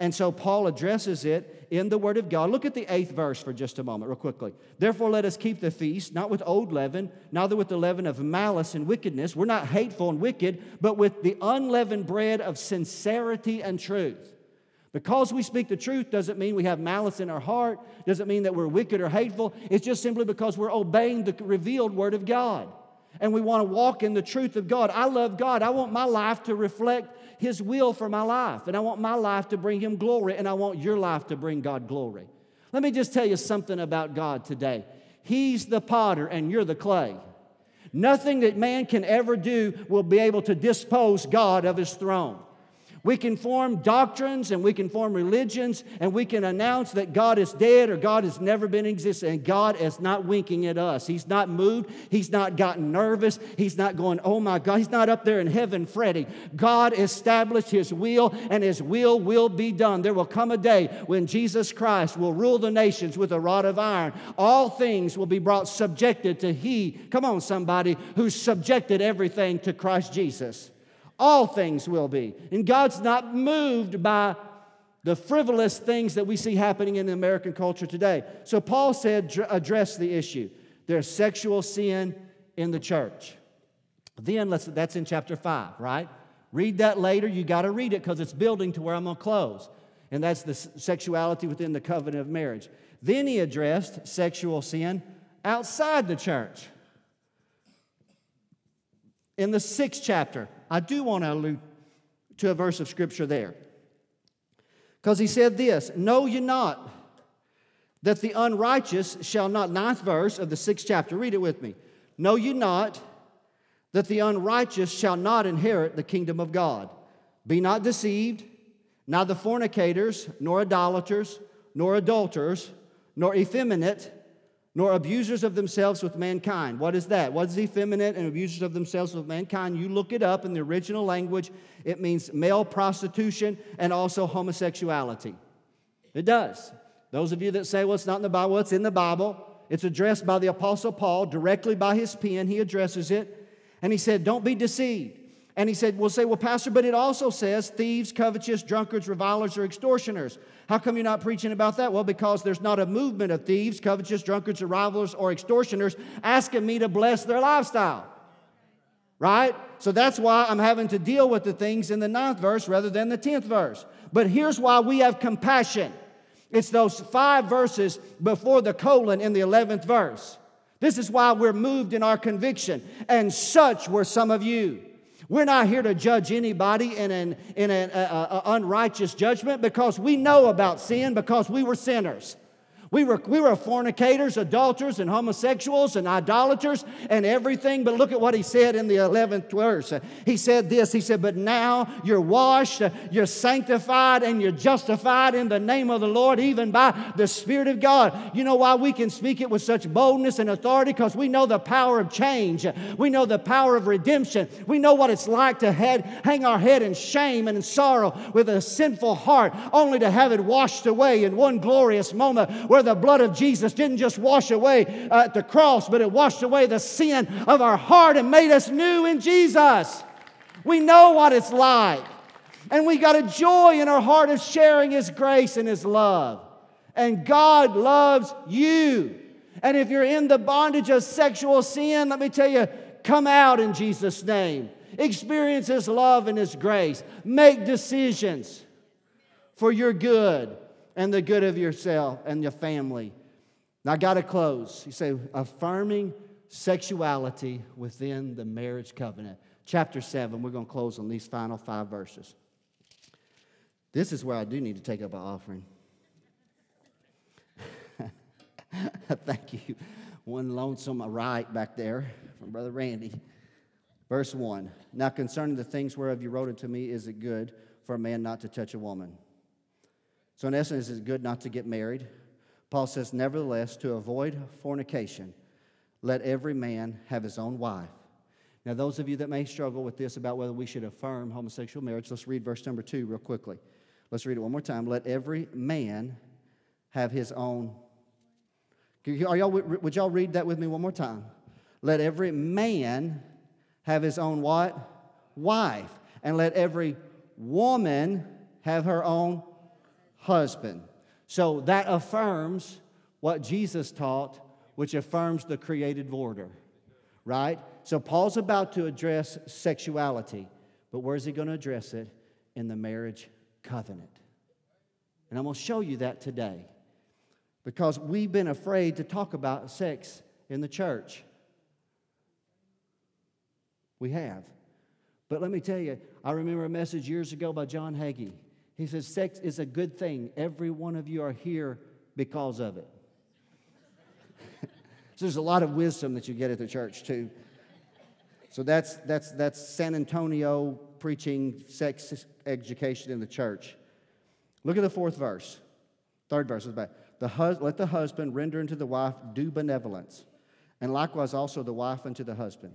A: And so Paul addresses it in the Word of God. Look at the eighth verse for just a moment, real quickly. Therefore, let us keep the feast, not with old leaven, neither with the leaven of malice and wickedness. We're not hateful and wicked, but with the unleavened bread of sincerity and truth. Because we speak the truth doesn't mean we have malice in our heart, doesn't mean that we're wicked or hateful. It's just simply because we're obeying the revealed Word of God. And we want to walk in the truth of God. I love God. I want my life to reflect His will for my life. And I want my life to bring Him glory. And I want your life to bring God glory. Let me just tell you something about God today He's the potter, and you're the clay. Nothing that man can ever do will be able to dispose God of His throne. We can form doctrines and we can form religions and we can announce that God is dead or God has never been existent. And God is not winking at us. He's not moved. He's not gotten nervous. He's not going, oh my God. He's not up there in heaven fretting. God established His will and His will will be done. There will come a day when Jesus Christ will rule the nations with a rod of iron. All things will be brought subjected to He, come on, somebody, who subjected everything to Christ Jesus. All things will be. And God's not moved by the frivolous things that we see happening in the American culture today. So Paul said, address the issue. There's sexual sin in the church. Then let's, that's in chapter 5, right? Read that later. You got to read it because it's building to where I'm going to close. And that's the sexuality within the covenant of marriage. Then he addressed sexual sin outside the church. In the sixth chapter, I do want to allude to a verse of scripture there. Because he said this Know ye not that the unrighteous shall not, ninth verse of the sixth chapter, read it with me. Know ye not that the unrighteous shall not inherit the kingdom of God? Be not deceived, neither fornicators, nor idolaters, nor adulterers, nor effeminate nor abusers of themselves with mankind. What is that? What is effeminate and abusers of themselves with mankind? You look it up in the original language, it means male prostitution and also homosexuality. It does. Those of you that say, well, it's not in the Bible, well, it's in the Bible. It's addressed by the Apostle Paul directly by his pen. He addresses it. And he said, Don't be deceived. And he said, We'll say, Well, Pastor, but it also says thieves, covetous, drunkards, revilers, or extortioners. How come you're not preaching about that? Well, because there's not a movement of thieves, covetous, drunkards, revilers, or extortioners asking me to bless their lifestyle. Right? So that's why I'm having to deal with the things in the ninth verse rather than the tenth verse. But here's why we have compassion it's those five verses before the colon in the 11th verse. This is why we're moved in our conviction. And such were some of you. We're not here to judge anybody in an, in an uh, uh, uh, unrighteous judgment because we know about sin because we were sinners. We were, we were fornicators, adulterers, and homosexuals, and idolaters, and everything. But look at what he said in the 11th verse. He said this He said, But now you're washed, you're sanctified, and you're justified in the name of the Lord, even by the Spirit of God. You know why we can speak it with such boldness and authority? Because we know the power of change, we know the power of redemption, we know what it's like to head, hang our head in shame and in sorrow with a sinful heart, only to have it washed away in one glorious moment where the blood of Jesus didn't just wash away uh, at the cross, but it washed away the sin of our heart and made us new in Jesus. We know what it's like. And we got a joy in our heart of sharing His grace and His love. And God loves you. And if you're in the bondage of sexual sin, let me tell you, come out in Jesus' name. Experience His love and His grace. Make decisions for your good and the good of yourself and your family. Now, I got to close. You say, affirming sexuality within the marriage covenant. Chapter 7, we're going to close on these final five verses. This is where I do need to take up an offering. Thank you. One lonesome right back there from Brother Randy. Verse 1 Now concerning the things whereof you wrote unto me, is it good for a man not to touch a woman? So, in essence, is it good not to get married? Paul says, Nevertheless, to avoid fornication, let every man have his own wife. Now, those of you that may struggle with this about whether we should affirm homosexual marriage, let's read verse number two real quickly. Let's read it one more time. Let every man have his own. Are y'all, would y'all read that with me one more time? Let every man have his own what? Wife. And let every woman have her own husband. So that affirms what Jesus taught, which affirms the created order, right? So Paul's about to address sexuality, but where's he going to address it? In the marriage covenant. And I'm going to show you that today because we've been afraid to talk about sex in the church. We have. But let me tell you, I remember a message years ago by John Hagee. He says, Sex is a good thing. Every one of you are here because of it. so there's a lot of wisdom that you get at the church, too. So that's, that's, that's San Antonio preaching sex education in the church. Look at the fourth verse. Third verse is. The hus- let the husband render unto the wife due benevolence, and likewise also the wife unto the husband.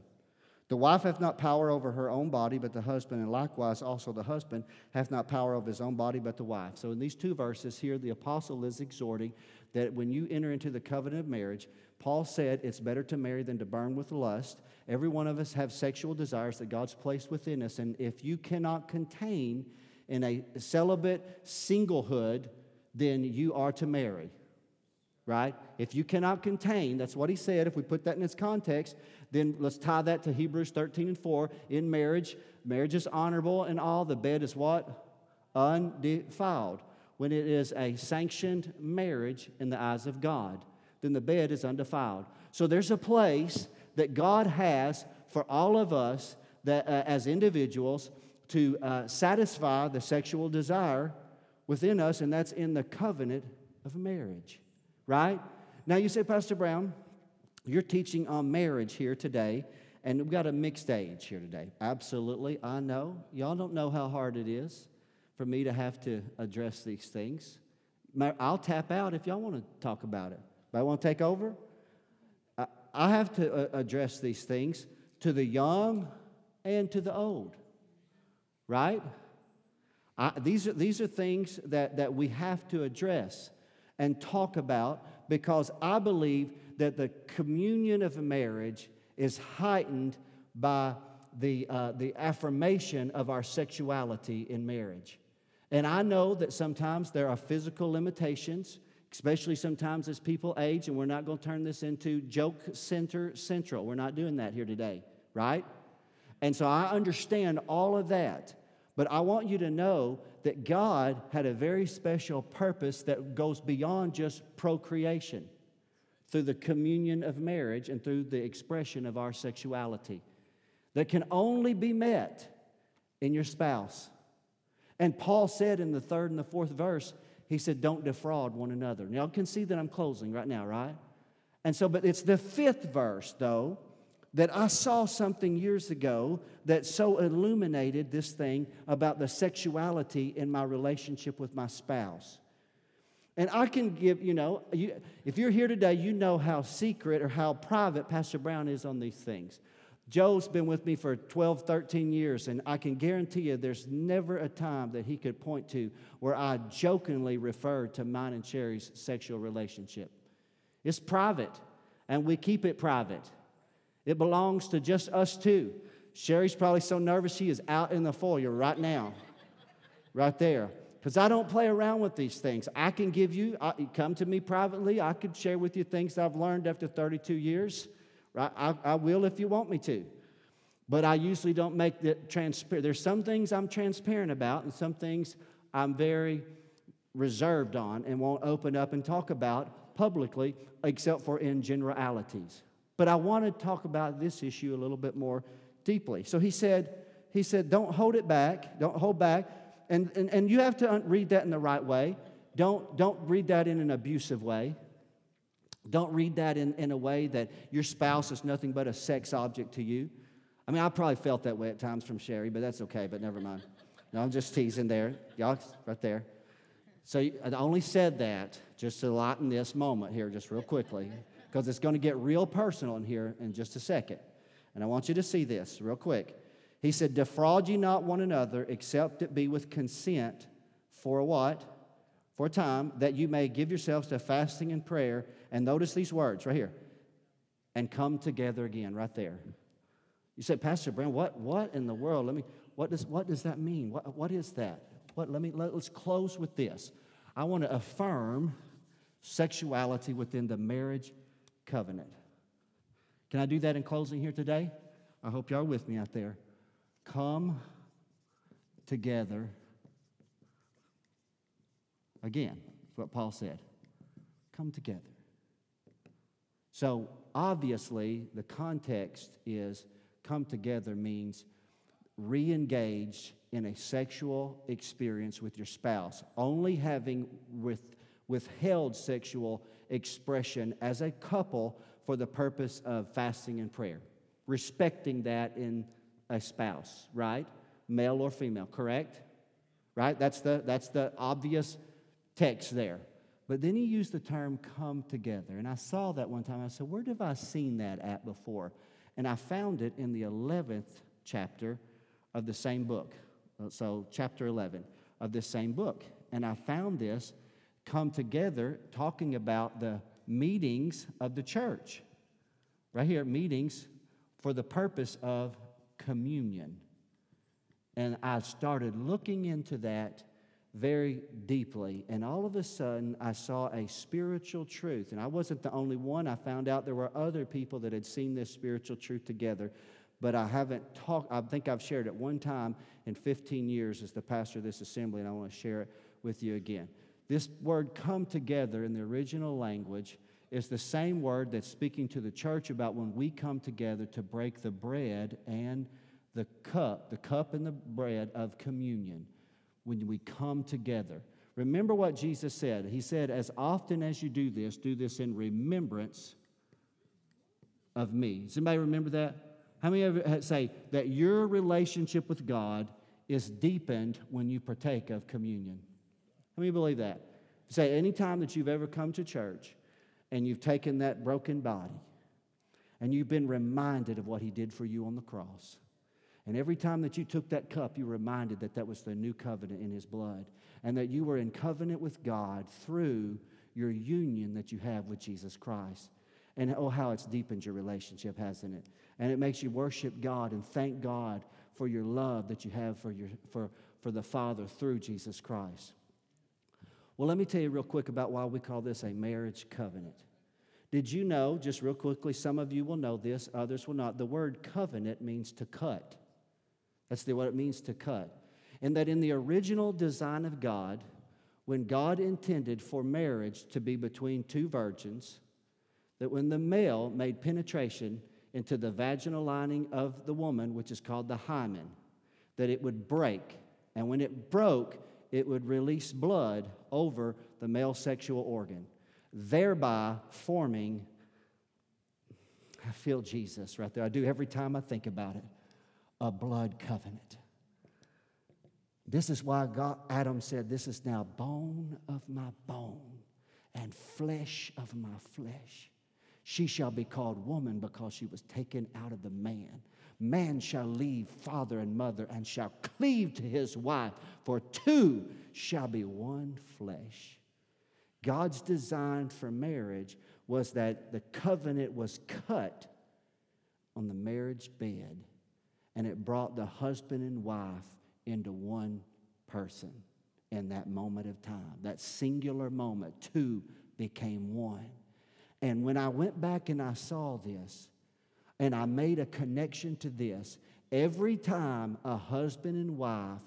A: The wife hath not power over her own body, but the husband, and likewise also the husband hath not power over his own body, but the wife. So in these two verses here, the apostle is exhorting that when you enter into the covenant of marriage, Paul said it's better to marry than to burn with lust. Every one of us have sexual desires that God's placed within us, and if you cannot contain in a celibate singlehood, then you are to marry right? If you cannot contain, that's what he said. If we put that in its context, then let's tie that to Hebrews 13 and 4. In marriage, marriage is honorable and all. The bed is what? Undefiled. When it is a sanctioned marriage in the eyes of God, then the bed is undefiled. So there's a place that God has for all of us that, uh, as individuals to uh, satisfy the sexual desire within us, and that's in the covenant of marriage right? Now you say, Pastor Brown, you're teaching on marriage here today, and we've got a mixed age here today. Absolutely, I know. Y'all don't know how hard it is for me to have to address these things. I'll tap out if y'all want to talk about it. But I want to take over. I have to uh, address these things to the young and to the old, right? I, these, are, these are things that, that we have to address and talk about because I believe that the communion of marriage is heightened by the, uh, the affirmation of our sexuality in marriage. And I know that sometimes there are physical limitations, especially sometimes as people age, and we're not going to turn this into joke center central. We're not doing that here today, right? And so I understand all of that. But I want you to know that God had a very special purpose that goes beyond just procreation through the communion of marriage and through the expression of our sexuality that can only be met in your spouse. And Paul said in the third and the fourth verse, he said, Don't defraud one another. Now, you can see that I'm closing right now, right? And so, but it's the fifth verse, though, that I saw something years ago that so illuminated this thing about the sexuality in my relationship with my spouse. And I can give, you know, you, if you're here today, you know how secret or how private Pastor Brown is on these things. Joe's been with me for 12, 13 years, and I can guarantee you there's never a time that he could point to where I jokingly referred to mine and Sherry's sexual relationship. It's private, and we keep it private. It belongs to just us two. Sherry's probably so nervous she is out in the foyer right now, right there. Because I don't play around with these things. I can give you, I, come to me privately. I could share with you things I've learned after 32 years. Right? I, I will if you want me to. But I usually don't make that transparent. There's some things I'm transparent about, and some things I'm very reserved on and won't open up and talk about publicly, except for in generalities. But I want to talk about this issue a little bit more deeply. So he said, he said, don't hold it back, don't hold back. And, and, and you have to read that in the right way. Don't, don't read that in an abusive way. Don't read that in, in a way that your spouse is nothing but a sex object to you. I mean, I probably felt that way at times from Sherry, but that's okay, but never mind. No, I'm just teasing there. Y'all, right there. So I only said that just to lighten this moment here, just real quickly, because it's going to get real personal in here in just a second. And I want you to see this real quick. He said, Defraud ye not one another, except it be with consent for what? For a time, that you may give yourselves to fasting and prayer. And notice these words right here. And come together again, right there. You said, Pastor Brand, what, what in the world? Let me, what does, what does that mean? What, what is that? What, let me, let, let's close with this. I want to affirm sexuality within the marriage covenant. Can I do that in closing here today? I hope y'all are with me out there. Come together again. That's what Paul said. Come together. So, obviously, the context is come together means re engage in a sexual experience with your spouse, only having with, withheld sexual expression as a couple for the purpose of fasting and prayer, respecting that in a spouse, right? Male or female, correct? Right? That's the, that's the obvious text there. But then he used the term come together. And I saw that one time. I said, Where have I seen that at before? And I found it in the 11th chapter of the same book. So, chapter 11 of this same book. And I found this come together talking about the meetings of the church. Right here, meetings for the purpose of communion. And I started looking into that very deeply. And all of a sudden, I saw a spiritual truth. And I wasn't the only one. I found out there were other people that had seen this spiritual truth together. But I haven't talked, I think I've shared it one time in 15 years as the pastor of this assembly, and I want to share it with you again. This word come together in the original language is the same word that's speaking to the church about when we come together to break the bread and the cup, the cup and the bread of communion when we come together. Remember what Jesus said. He said, As often as you do this, do this in remembrance of me. Does anybody remember that? How many of you say that your relationship with God is deepened when you partake of communion? How many believe that? Say, anytime that you've ever come to church and you've taken that broken body and you've been reminded of what He did for you on the cross, and every time that you took that cup, you reminded that that was the new covenant in His blood, and that you were in covenant with God through your union that you have with Jesus Christ. And oh, how it's deepened your relationship, hasn't it? And it makes you worship God and thank God for your love that you have for, your, for, for the Father through Jesus Christ. Well, let me tell you real quick about why we call this a marriage covenant. Did you know, just real quickly, some of you will know this, others will not. The word covenant means to cut. That's the, what it means to cut. And that in the original design of God, when God intended for marriage to be between two virgins, that when the male made penetration into the vaginal lining of the woman, which is called the hymen, that it would break. And when it broke, it would release blood over the male sexual organ, thereby forming. I feel Jesus right there. I do every time I think about it a blood covenant. This is why God, Adam said, This is now bone of my bone and flesh of my flesh. She shall be called woman because she was taken out of the man. Man shall leave father and mother and shall cleave to his wife, for two shall be one flesh. God's design for marriage was that the covenant was cut on the marriage bed and it brought the husband and wife into one person in that moment of time, that singular moment. Two became one. And when I went back and I saw this, and I made a connection to this, Every time a husband and wife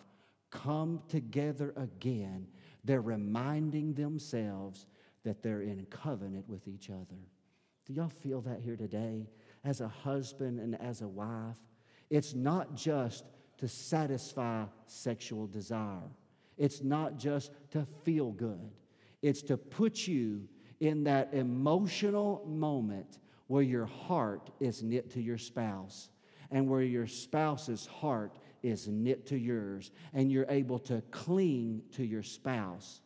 A: come together again, they're reminding themselves that they're in covenant with each other. Do y'all feel that here today? As a husband and as a wife, it's not just to satisfy sexual desire, it's not just to feel good, it's to put you in that emotional moment where your heart is knit to your spouse and where your spouse's heart is knit to yours, and you're able to cling to your spouse,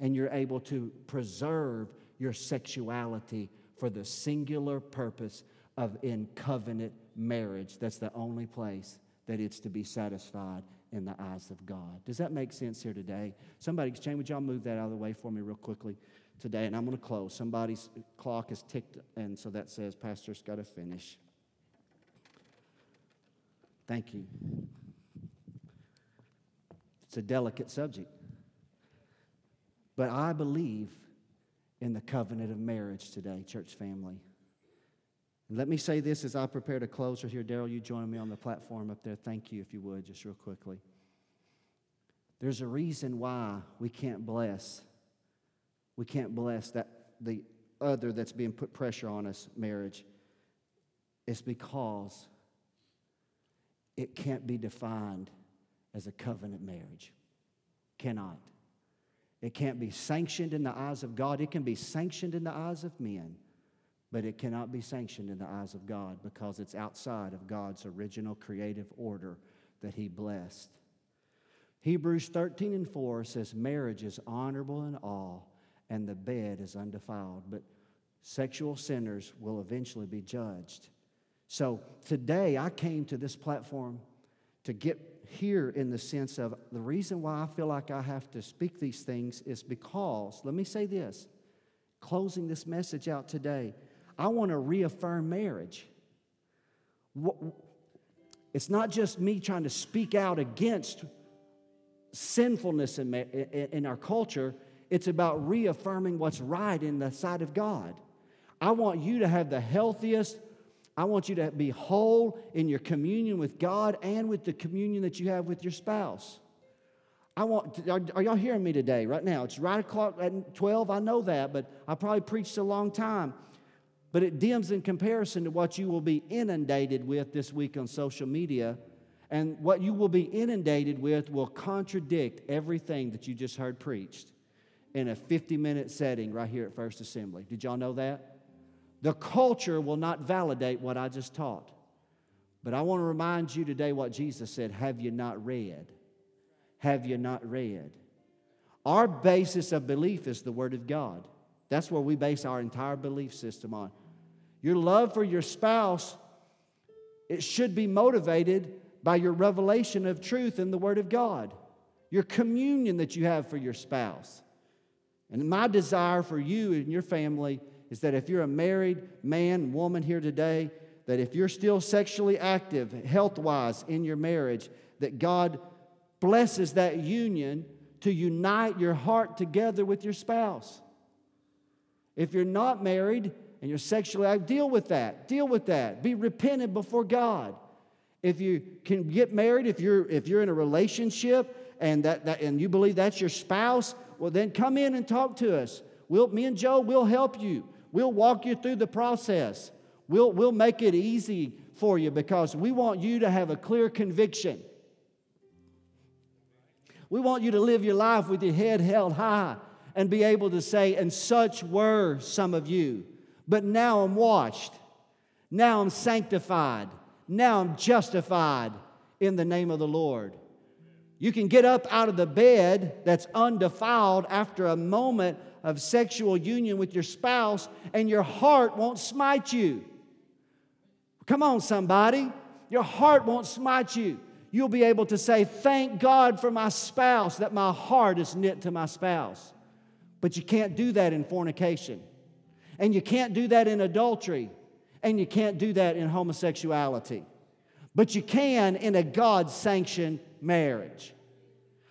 A: and you're able to preserve your sexuality for the singular purpose of in covenant marriage. That's the only place that it's to be satisfied in the eyes of God. Does that make sense here today? Somebody, exchange, would y'all move that out of the way for me real quickly today? And I'm going to close. Somebody's clock is ticked, and so that says Pastor's got to finish. Thank you. It's a delicate subject. But I believe in the covenant of marriage today, church family. And let me say this as I prepare to close right here. Daryl, you join me on the platform up there. Thank you, if you would, just real quickly. There's a reason why we can't bless. We can't bless that the other that's being put pressure on us, marriage. It's because it can't be defined as a covenant marriage. Cannot. It can't be sanctioned in the eyes of God. It can be sanctioned in the eyes of men, but it cannot be sanctioned in the eyes of God because it's outside of God's original creative order that He blessed. Hebrews 13 and 4 says, Marriage is honorable in all, and the bed is undefiled, but sexual sinners will eventually be judged. So today I came to this platform to get here in the sense of the reason why I feel like I have to speak these things is because, let me say this, closing this message out today, I want to reaffirm marriage. It's not just me trying to speak out against sinfulness in, in our culture, it's about reaffirming what's right in the sight of God. I want you to have the healthiest, I want you to be whole in your communion with God and with the communion that you have with your spouse. I want, are, are y'all hearing me today, right now? It's right o'clock at 12, I know that, but I probably preached a long time. But it dims in comparison to what you will be inundated with this week on social media. And what you will be inundated with will contradict everything that you just heard preached in a 50 minute setting right here at First Assembly. Did y'all know that? The culture will not validate what I just taught. But I want to remind you today what Jesus said Have you not read? Have you not read? Our basis of belief is the Word of God. That's where we base our entire belief system on. Your love for your spouse, it should be motivated by your revelation of truth in the Word of God, your communion that you have for your spouse. And my desire for you and your family is that if you're a married man, woman here today, that if you're still sexually active, health wise in your marriage, that God blesses that union to unite your heart together with your spouse. If you're not married and you're sexually active, deal with that. Deal with that. Be repentant before God. If you can get married, if you're if you're in a relationship and that, that and you believe that's your spouse, well then come in and talk to us. We'll, me and Joe will help you. We'll walk you through the process. We'll, we'll make it easy for you because we want you to have a clear conviction. We want you to live your life with your head held high and be able to say, and such were some of you. But now I'm washed. Now I'm sanctified. Now I'm justified in the name of the Lord. You can get up out of the bed that's undefiled after a moment of sexual union with your spouse, and your heart won't smite you. Come on, somebody. Your heart won't smite you. You'll be able to say, Thank God for my spouse, that my heart is knit to my spouse. But you can't do that in fornication. And you can't do that in adultery. And you can't do that in homosexuality. But you can in a God sanctioned marriage.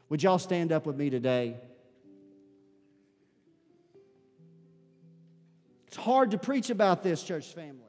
A: Would y'all stand up with me today? It's hard to preach about this, church family.